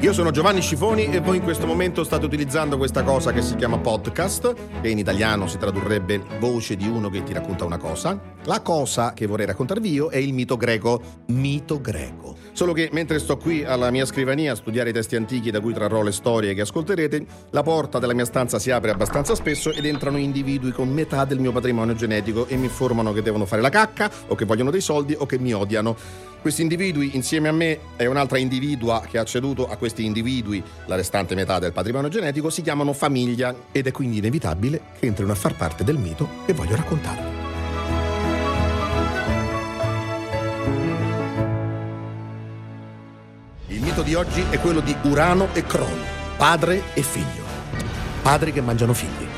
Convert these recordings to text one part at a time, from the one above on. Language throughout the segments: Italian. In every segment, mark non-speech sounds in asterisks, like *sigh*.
Io sono Giovanni Scifoni e voi in questo momento state utilizzando questa cosa che si chiama podcast, che in italiano si tradurrebbe voce di uno che ti racconta una cosa. La cosa che vorrei raccontarvi io è il mito greco, mito greco. Solo che mentre sto qui alla mia scrivania a studiare i testi antichi da cui trarrò le storie che ascolterete, la porta della mia stanza si apre abbastanza spesso ed entrano individui con metà del mio patrimonio genetico e mi informano che devono fare la cacca o che vogliono dei soldi o che mi odiano. Questi individui, insieme a me e un'altra individua che ha ceduto a questi individui la restante metà del patrimonio genetico, si chiamano famiglia ed è quindi inevitabile che entrino a far parte del mito che voglio raccontarvi. Il mito di oggi è quello di Urano e Crono, padre e figlio. Padri che mangiano figli.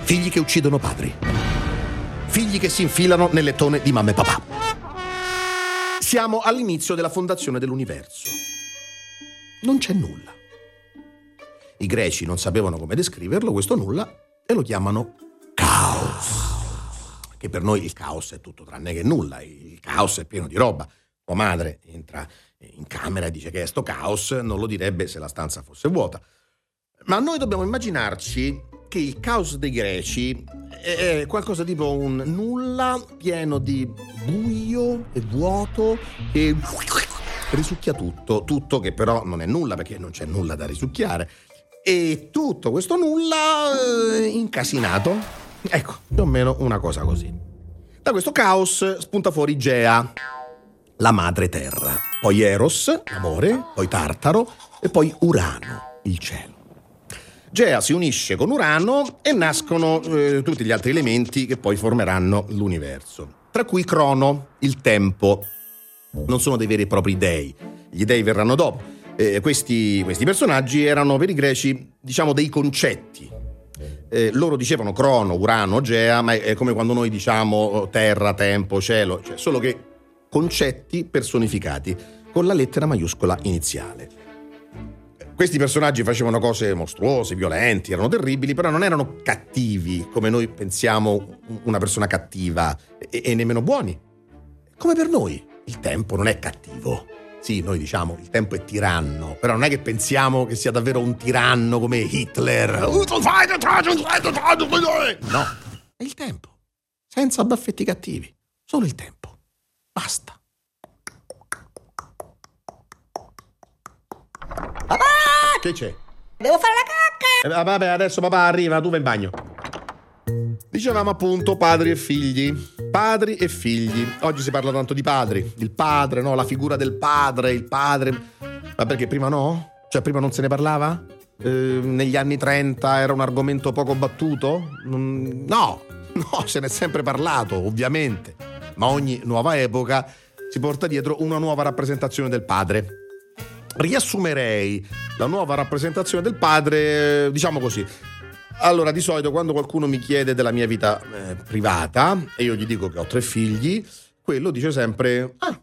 Figli che uccidono padri. Figli che si infilano nel lettone di mamma e papà. Siamo all'inizio della fondazione dell'universo. Non c'è nulla. I greci non sapevano come descriverlo, questo nulla, e lo chiamano caos. Che per noi il caos è tutto tranne che nulla, il caos è pieno di roba. Tua madre entra in camera e dice che è sto caos, non lo direbbe se la stanza fosse vuota. Ma noi dobbiamo immaginarci che il caos dei greci è qualcosa tipo un nulla pieno di buio e vuoto e risucchia tutto, tutto che però non è nulla perché non c'è nulla da risucchiare. E tutto questo nulla eh, incasinato, ecco, più o meno una cosa così. Da questo caos spunta fuori Gea, la madre terra, poi Eros, l'amore, poi Tartaro e poi Urano, il cielo. Gea si unisce con Urano e nascono eh, tutti gli altri elementi che poi formeranno l'universo, tra cui Crono, il tempo. Non sono dei veri e propri dei, gli dei verranno dopo. Eh, questi, questi, personaggi erano per i greci, diciamo, dei concetti. Eh, loro dicevano Crono, Urano, Gea, ma è come quando noi diciamo terra, tempo, cielo, cioè solo che concetti personificati con la lettera maiuscola iniziale. Questi personaggi facevano cose mostruose, violenti, erano terribili, però non erano cattivi come noi pensiamo una persona cattiva e, e nemmeno buoni. Come per noi, il tempo non è cattivo. Sì, noi diciamo il tempo è tiranno, però non è che pensiamo che sia davvero un tiranno come Hitler. No, è il tempo, senza baffetti cattivi, solo il tempo. Basta. Che c'è? Devo fare la cacca! Eh, vabbè, adesso papà arriva, tu vai in bagno. Dicevamo appunto padri e figli. Padri e figli. Oggi si parla tanto di padri. Il padre, no? La figura del padre, il padre. Ma perché prima no? Cioè prima non se ne parlava? Eh, negli anni 30 era un argomento poco battuto? No, *laughs* no, se ne è sempre parlato, ovviamente. Ma ogni nuova epoca si porta dietro una nuova rappresentazione del padre riassumerei la nuova rappresentazione del padre, diciamo così. Allora, di solito quando qualcuno mi chiede della mia vita eh, privata e io gli dico che ho tre figli, quello dice sempre ah,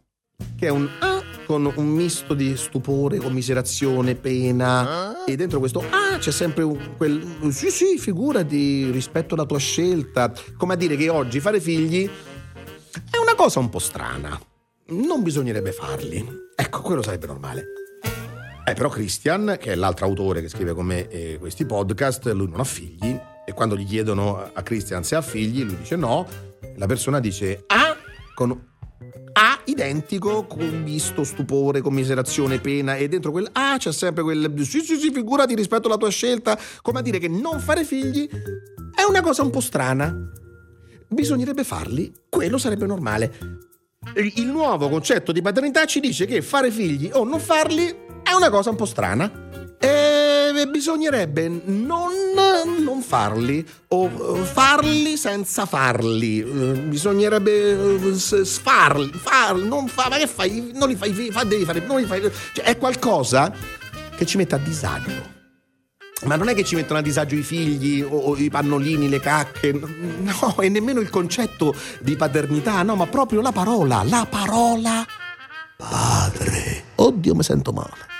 che è un ah con un misto di stupore, commiserazione, pena e dentro questo ah c'è sempre un, quel sì sì, figurati rispetto alla tua scelta, come a dire che oggi fare figli è una cosa un po' strana. Non bisognerebbe farli. Ecco, quello sarebbe normale. Eh, però Christian, che è l'altro autore che scrive con me eh, questi podcast, lui non ha figli e quando gli chiedono a Christian se ha figli, lui dice no, la persona dice ah, con A identico, con visto, stupore, commiserazione, pena e dentro quel ah c'è sempre quel sì sì sì figurati rispetto alla tua scelta, come a dire che non fare figli è una cosa un po' strana. Bisognerebbe farli, quello sarebbe normale. Il nuovo concetto di paternità ci dice che fare figli o non farli è una cosa un po' strana. E bisognerebbe non, non farli o eh, farli senza farli. Eh, bisognerebbe eh, sfarli, farli, non fa, ma che fai? Non li fai, fa, devi fare, non li fai. Cioè, è qualcosa che ci mette a disagio. Ma non è che ci mettono a disagio i figli o, o, i pannolini, le cacche, no, e nemmeno il concetto di paternità, no, ma proprio la parola, la parola padre. Oddio, mi sento male.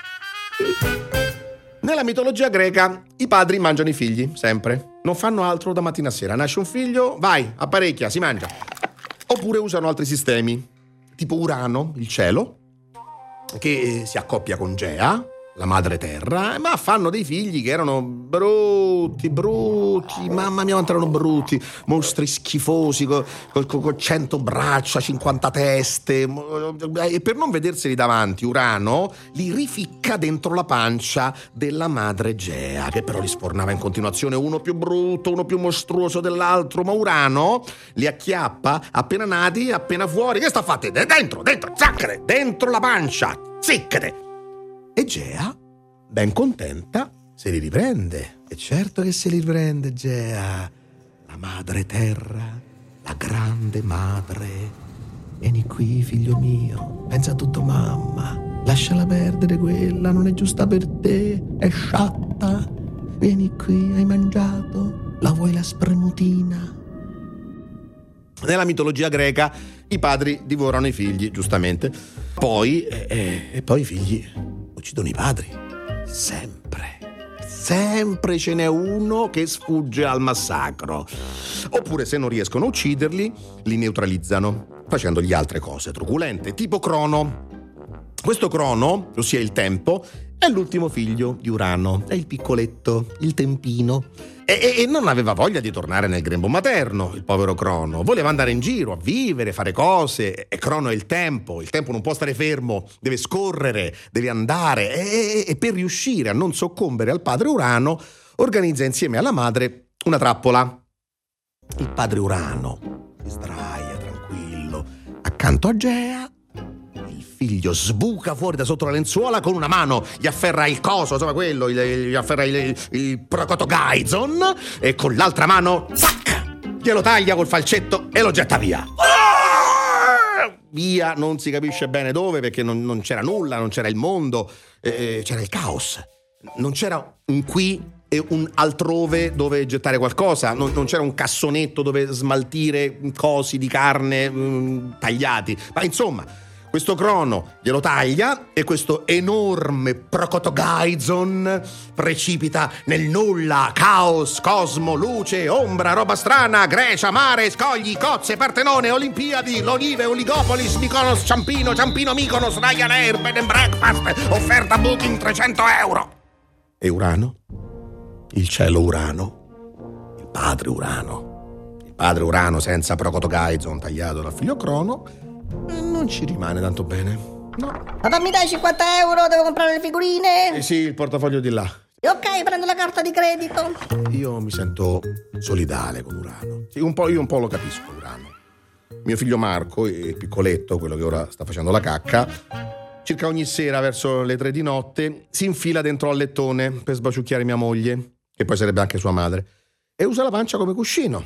Nella mitologia greca i padri mangiano i figli, sempre. Non fanno altro da mattina a sera. Nasce un figlio, vai, apparecchia, si mangia. Oppure usano altri sistemi, tipo Urano, il cielo, che si accoppia con Gea, la madre terra, ma fanno dei figli che erano brutti, brutti, mamma mia quanto erano brutti, mostri schifosi, con, con, con 100 braccia, 50 teste, e per non vederseli davanti, Urano li rificca dentro la pancia della madre Gea, che però li spornava in continuazione, uno più brutto, uno più mostruoso dell'altro, ma Urano li acchiappa appena nati, appena fuori, che sta a? Dentro, dentro, zacchere, dentro la pancia, ziccate! E Gea, ben contenta, se li riprende. E certo che se li riprende Gea, la madre terra, la grande madre. Vieni qui, figlio mio, pensa a tutto mamma. Lasciala perdere quella, non è giusta per te, è sciatta. Vieni qui, hai mangiato, la vuoi la spremutina? Nella mitologia greca i padri divorano i figli, giustamente. Poi, eh, e poi i figli uccidono i padri. Sempre. Sempre ce n'è uno che sfugge al massacro. Oppure se non riescono a ucciderli, li neutralizzano, facendogli altre cose truculente, tipo Crono. Questo Crono, ossia il tempo, è l'ultimo figlio di Urano, è il piccoletto, il tempino. E, e, non aveva voglia di tornare nel grembo materno, il povero Crono. Voleva andare in giro, a vivere, fare cose. E Crono è il tempo, il tempo non può stare fermo, deve scorrere, deve andare. E, e per riuscire a non soccombere al padre Urano, organizza insieme alla madre una trappola. Il padre Urano si sdraia tranquillo accanto a Gea figlio sbuca fuori da sotto la lenzuola con una mano gli afferra il coso, insomma quello, gli afferra il, il, il procotogaizon e con l'altra mano, zac, glielo taglia col falcetto e lo getta via. Via, non si capisce bene dove perché non, non c'era nulla, non c'era il mondo, eh, c'era il caos. Non c'era un qui e un altrove dove gettare qualcosa, non, non, c'era un cassonetto dove smaltire cosi di carne mh, mm, tagliati, ma insomma questo crono glielo taglia e questo enorme procotogaizon precipita nel nulla, caos, cosmo, luce, ombra, roba strana, Grecia, mare, scogli, cozze, Partenone, Olimpiadi, Lonive, Oligopolis, Mykonos, Ciampino, Ciampino, Mykonos, Ryanair, Bed and Breakfast, offerta booking 300 euro. E Urano? Il cielo Urano? Il padre Urano? Il padre Urano senza procotogaizon tagliato dal figlio Crono? Non ci rimane tanto bene. No. Papà, mi dai 50 euro? Devo comprare le figurine? Eh sì, il portafoglio di là. Ok, prendo la carta di credito. Io mi sento solidale con Urano. Sì, un po', io un po' lo capisco, Urano. Mio figlio Marco, il piccoletto, quello che ora sta facendo la cacca, circa ogni sera verso le tre di notte si infila dentro al lettone per sbaciucchiare mia moglie, che poi sarebbe anche sua madre, e usa la pancia come cuscino.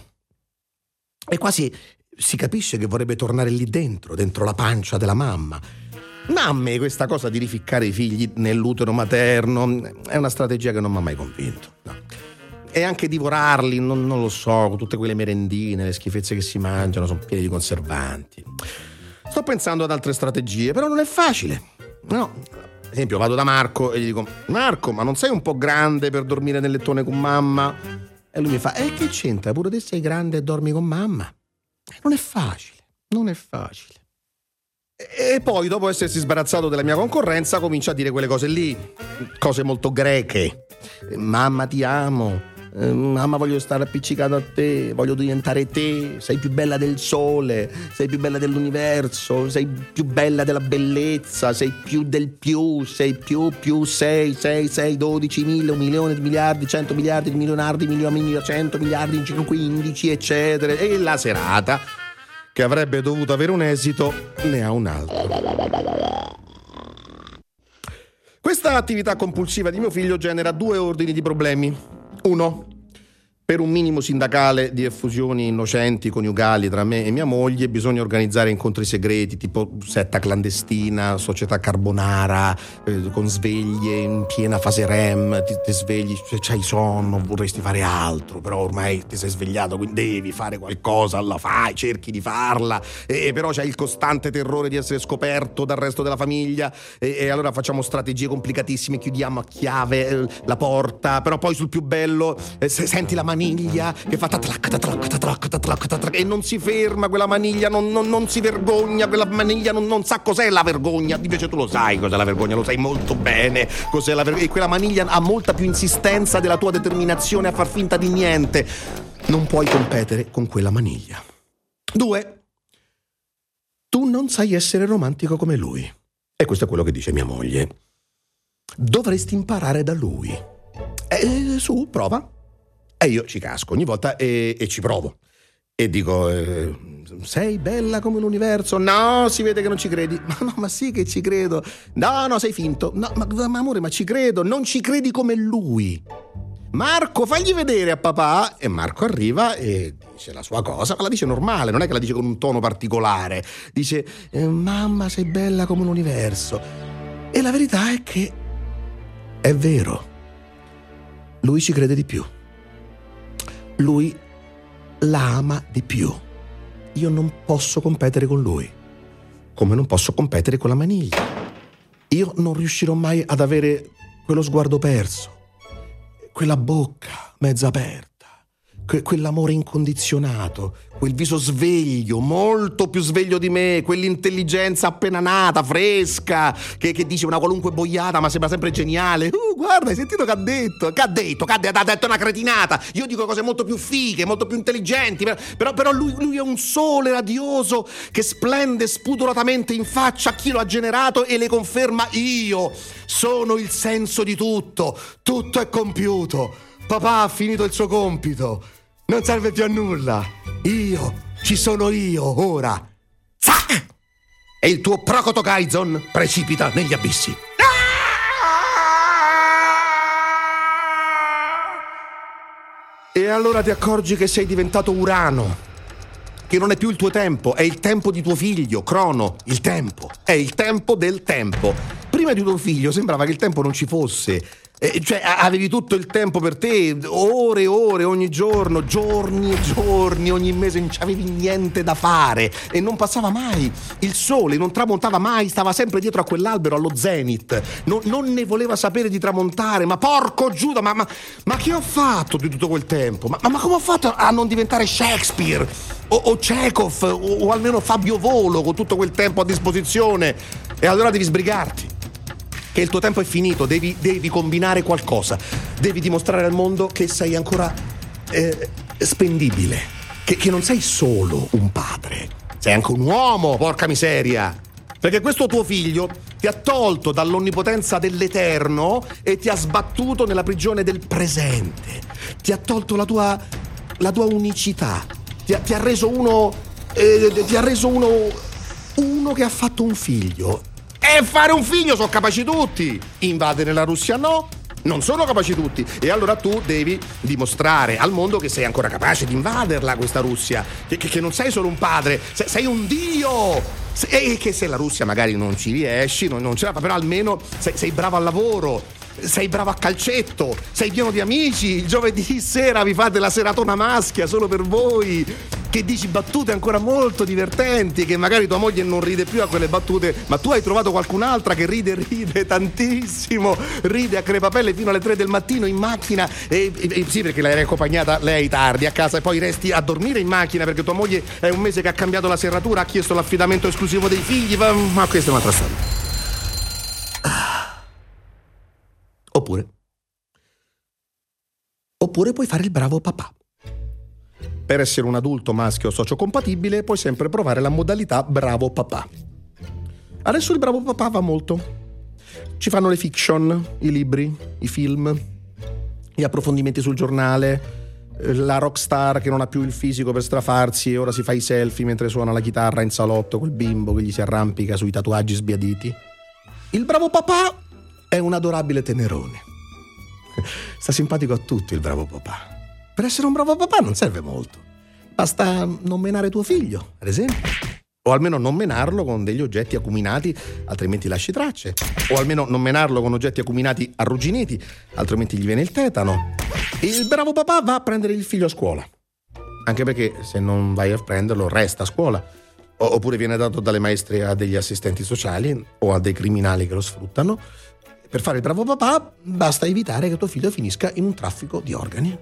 E quasi si capisce che vorrebbe tornare lì dentro, dentro la pancia della mamma. Ma questa cosa di rificcare i figli nell'utero materno è una strategia che non mi ha mai convinto. No. E anche divorarli, non, non, lo so, tutte quelle merendine, le schifezze che si mangiano, sono piene di conservanti. Sto pensando ad altre strategie, però non è facile. No. Ad esempio, vado da Marco e gli dico: Marco, ma non sei un po' grande per dormire nel lettone con mamma? E lui mi fa: E eh, che c'entra? Pure te sei grande e dormi con mamma? Non è facile, non è facile. E poi, dopo essersi sbarazzato della mia concorrenza, comincia a dire quelle cose lì, cose molto greche. Mamma ti amo, mamma voglio stare appiccicato a te, voglio diventare te, sei più bella del sole, sei più bella dell'universo, sei più bella della bellezza, sei più del più, sei più più sei, sei, sei, dodici, mille, un milione di miliardi, cento miliardi di milionardi, milioni, cento miliardi, quindici, eccetera. E la serata, che avrebbe dovuto avere un esito, ne ha un altro. Questa attività compulsiva di mio figlio genera due ordini di problemi. Uno, per un minimo sindacale di effusioni innocenti coniugali tra me e mia moglie bisogna organizzare incontri segreti tipo setta clandestina, società carbonara, eh, con sveglie in piena fase REM, ti, ti svegli, cioè, c'hai sonno, vorresti fare altro, però ormai ti sei svegliato, quindi devi fare qualcosa, la fai, cerchi di farla, e, però c'hai il costante terrore di essere scoperto dal resto della famiglia e, e allora facciamo strategie complicatissime, chiudiamo a chiave eh, la porta, però poi sul più bello eh, se senti la maniglia che fa tatrac, tatrac, tatrac, tatrac, tatrac, e non si ferma quella maniglia, non, non, non si vergogna, quella maniglia non, non, sa cos'è la vergogna, invece tu lo sai cos'è la vergogna, lo sai molto bene cos'è la vergogna, e quella maniglia ha molta più insistenza della tua determinazione a far finta di niente. Non puoi competere con quella maniglia. Due, tu non sai essere romantico come lui. E questo è quello che dice mia moglie. Dovresti imparare da lui. E su, prova. E io ci casco ogni volta e, e ci provo. E dico, eh, sei bella come l'universo? No, si vede che non ci credi. Ma no, ma sì che ci credo. No, no, sei finto. No, ma, ma amore, ma ci credo. Non ci credi come lui. Marco, fagli vedere a papà. E Marco arriva e dice la sua cosa, ma la dice normale, non è che la dice con un tono particolare. Dice, eh, mamma, sei bella come l'universo. E la verità è che è vero. Lui ci crede di più. Lui la ama di più. Io non posso competere con lui, come non posso competere con la maniglia. Io non riuscirò mai ad avere quello sguardo perso, quella bocca mezza aperta que- quell'amore incondizionato, quel viso sveglio, molto più sveglio di me, quell'intelligenza appena nata, fresca, che, che dice una qualunque boiata ma sembra sempre geniale. Uh, guarda, hai sentito che ha detto? Che ha detto? Che ha detto una cretinata. Io dico cose molto più fighe, molto più intelligenti, però, però lui, lui, è un sole radioso che splende spudoratamente in faccia a chi lo ha generato e le conferma io. Sono il senso di tutto, tutto è compiuto. Papà ha finito il suo compito. Non serve più a nulla. Io, ci sono io ora. Zac! E il tuo Procoto Gaizon precipita negli abissi. E allora ti accorgi che sei diventato Urano, che non è più il tuo tempo, è il tempo di tuo figlio, Crono, il tempo, è il tempo del tempo. Prima di tuo figlio sembrava che il tempo non ci fosse, eh, cioè, avevi tutto il tempo per te, ore e ore, ogni giorno, giorni e giorni, ogni mese, non avevi niente da fare e non passava mai. Il sole non tramontava mai, stava sempre dietro a quell'albero, allo zenith. Non, non ne voleva sapere di tramontare, ma porco Giuda, ma, ma, ma che ho fatto di tutto quel tempo? Ma, ma, come ho fatto a non diventare Shakespeare? O, o Chekhov, o, o almeno Fabio Volo con tutto quel tempo a disposizione? E allora devi sbrigarti che il tuo tempo è finito, devi, devi combinare qualcosa, devi dimostrare al mondo che sei ancora eh, spendibile, che, che non sei solo un padre, sei anche un uomo, porca miseria. Perché questo tuo figlio ti ha tolto dall'onnipotenza dell'eterno e ti ha sbattuto nella prigione del presente. Ti ha tolto la tua, la tua unicità. Ti ha, ti ha reso uno. Eh, ti ha reso uno. Uno che ha fatto un figlio. E fare un figlio sono capaci tutti. Invadere la Russia no. Non sono capaci tutti. E allora tu devi dimostrare al mondo che sei ancora capace di invaderla questa Russia. Che, che, che non sei solo un padre, sei, sei un dio. E che se la Russia magari non ci riesci, non, non ce la fa, però almeno sei, sei bravo al lavoro sei bravo a calcetto, sei pieno di amici, il giovedì sera vi fate la seratona maschia solo per voi, che dici battute ancora molto divertenti, che magari tua moglie non ride più a quelle battute, ma tu hai trovato qualcun'altra che ride, ride tantissimo, ride a crepapelle fino alle 3 del mattino in macchina, e, e, sì perché l'hai accompagnata lei tardi a casa e poi resti a dormire in macchina perché tua moglie è un mese che ha cambiato la serratura, ha chiesto l'affidamento esclusivo dei figli, ma questa è un'altra storia. Oppure, oppure puoi fare il bravo papà. Per essere un adulto maschio sociocompatibile puoi sempre provare la modalità bravo papà. Adesso il bravo papà va molto. Ci fanno le fiction, i libri, i film, gli approfondimenti sul giornale, la rockstar che non ha più il fisico per strafarsi e ora si fa i selfie mentre suona la chitarra in salotto, quel bimbo che gli si arrampica sui tatuaggi sbiaditi. Il bravo papà è un adorabile tenerone. *laughs* Sta simpatico a tutti il bravo papà. Per essere un bravo papà non serve molto. Basta non menare tuo figlio, ad esempio. O almeno non menarlo con degli oggetti acuminati, altrimenti lasci tracce. O almeno non menarlo con oggetti acuminati arrugginiti, altrimenti gli viene il tetano. Il bravo papà va a prendere il figlio a scuola. Anche perché se non vai a prenderlo, resta a scuola. oppure viene dato dalle maestre a degli assistenti sociali o a dei criminali che lo sfruttano per fare il bravo papà basta evitare che tuo figlio finisca in un traffico di organi.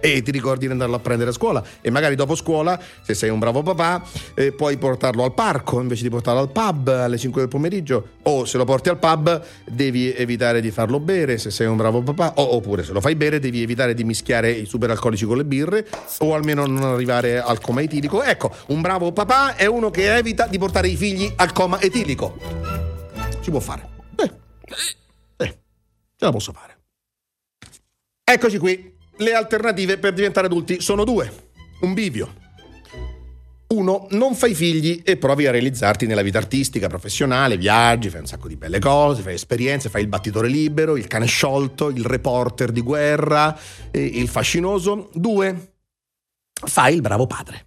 E ti ricordi di andarlo a prendere a scuola e magari dopo scuola, se sei un bravo papà, eh, puoi portarlo al parco invece di portarlo al pub alle 5 del pomeriggio o se lo porti al pub devi evitare di farlo bere se sei un bravo papà o, oppure se lo fai bere devi evitare di mischiare i superalcolici con le birre o almeno non arrivare al coma etilico. Ecco, un bravo papà è uno che evita di portare i figli al coma etilico. Si può fare. Eh, eh, ce la posso fare. Eccoci qui. Le alternative per diventare adulti sono due. Un bivio. Uno, non fai figli e provi a realizzarti nella vita artistica, professionale, viaggi, fai un sacco di belle cose, fai esperienze, fai il battitore libero, il cane sciolto, il reporter di guerra, il fascinoso. Due, fai il bravo padre.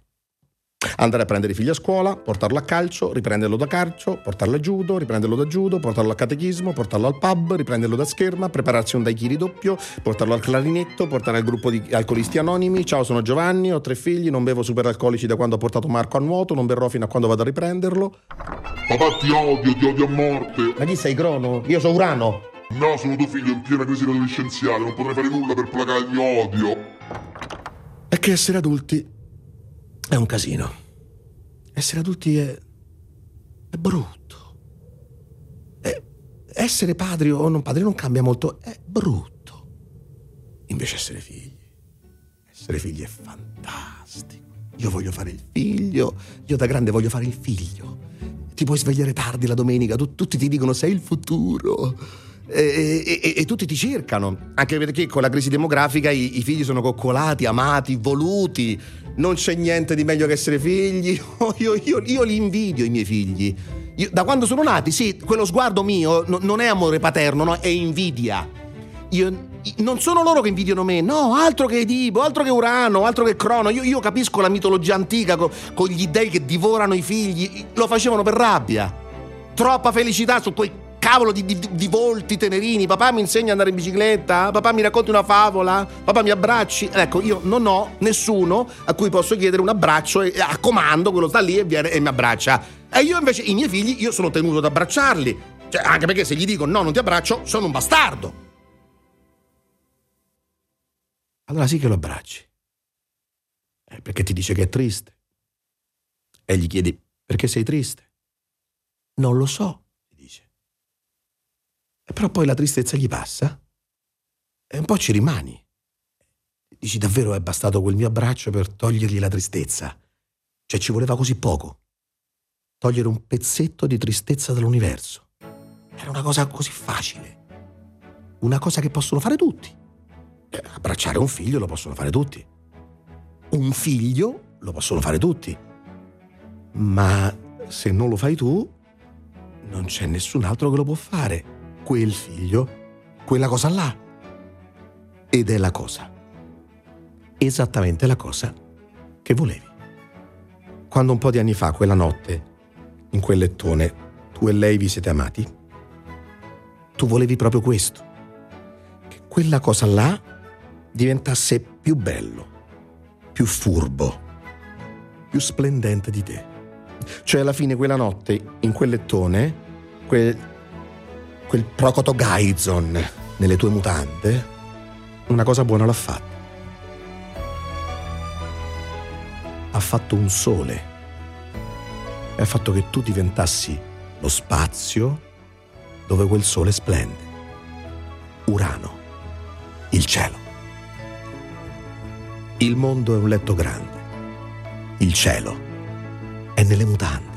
Andare a prendere i figli a scuola, portarlo a calcio, riprenderlo da calcio, portarlo a judo, riprenderlo da judo, portarlo a catechismo, portarlo al pub, riprenderlo da scherma, prepararsi un daiquiri doppio, portarlo al clarinetto, portare al gruppo di alcolisti anonimi. Ciao, sono Giovanni, ho tre figli, non bevo superalcolici da quando ho portato Marco a nuoto, non berrò fino a quando vado a riprenderlo. Papà ti odio, ti odio a morte. Ma chi sei, Crono? Io sono Urano. No, sono tuo figlio in piena crisi adolescenziale, non potrei fare nulla per placare il mio odio. È che essere adulti è un casino. Essere adulti è, è brutto. È, essere padri o non padri non cambia molto, è brutto. Invece essere figli, essere figli è fantastico. Io voglio fare il figlio, io da grande voglio fare il figlio. Ti puoi svegliare tardi la domenica, tu, tutti ti dicono sei il futuro. E, e, e, tutti ti cercano, anche perché con la crisi demografica i, i figli sono coccolati, amati, voluti non c'è niente di meglio che essere figli. *laughs* Io, io, io li invidio i miei figli. Io, da quando sono nati, sì, quello sguardo mio no, non è amore paterno, no, è invidia. Io, non sono loro che invidiano me, no, altro che Edipo, altro che Urano, altro che Crono. Io, io capisco la mitologia antica con, con gli dei che divorano i figli, lo facevano per rabbia. Troppa felicità su quei cavolo di, di, di, volti tenerini, papà mi insegna ad andare in bicicletta, papà mi racconti una favola, papà mi abbracci. Ecco, io non ho nessuno a cui posso chiedere un abbraccio e a comando quello sta lì e viene e mi abbraccia. E io invece i miei figli io sono tenuto ad abbracciarli. Cioè, anche perché se gli dico no, non ti abbraccio, sono un bastardo. Allora sì che lo abbracci. Eh, perché ti dice che è triste. E gli chiedi perché sei triste. Non lo so. Però poi la tristezza gli passa e un po' ci rimani. Dici davvero è bastato quel mio abbraccio per togliergli la tristezza? Cioè ci voleva così poco. Togliere un pezzetto di tristezza dall'universo. Era una cosa così facile. Una cosa che possono fare tutti. Eh, abbracciare un figlio lo possono fare tutti. Un figlio lo possono fare tutti. Ma se non lo fai tu, non c'è nessun altro che lo può fare quel figlio, quella cosa là. Ed è la cosa, esattamente la cosa che volevi. Quando un po' di anni fa, quella notte, in quel lettone, tu e lei vi siete amati, tu volevi proprio questo, che quella cosa là diventasse più bello, più furbo, più splendente di te. Cioè alla fine quella notte, in quel lettone, quel quel Procoto Gaizon nelle tue mutande, una cosa buona l'ha fatta. Ha fatto un sole e ha fatto che tu diventassi lo spazio dove quel sole splende. Urano, il cielo. Il mondo è un letto grande, il cielo è nelle mutande.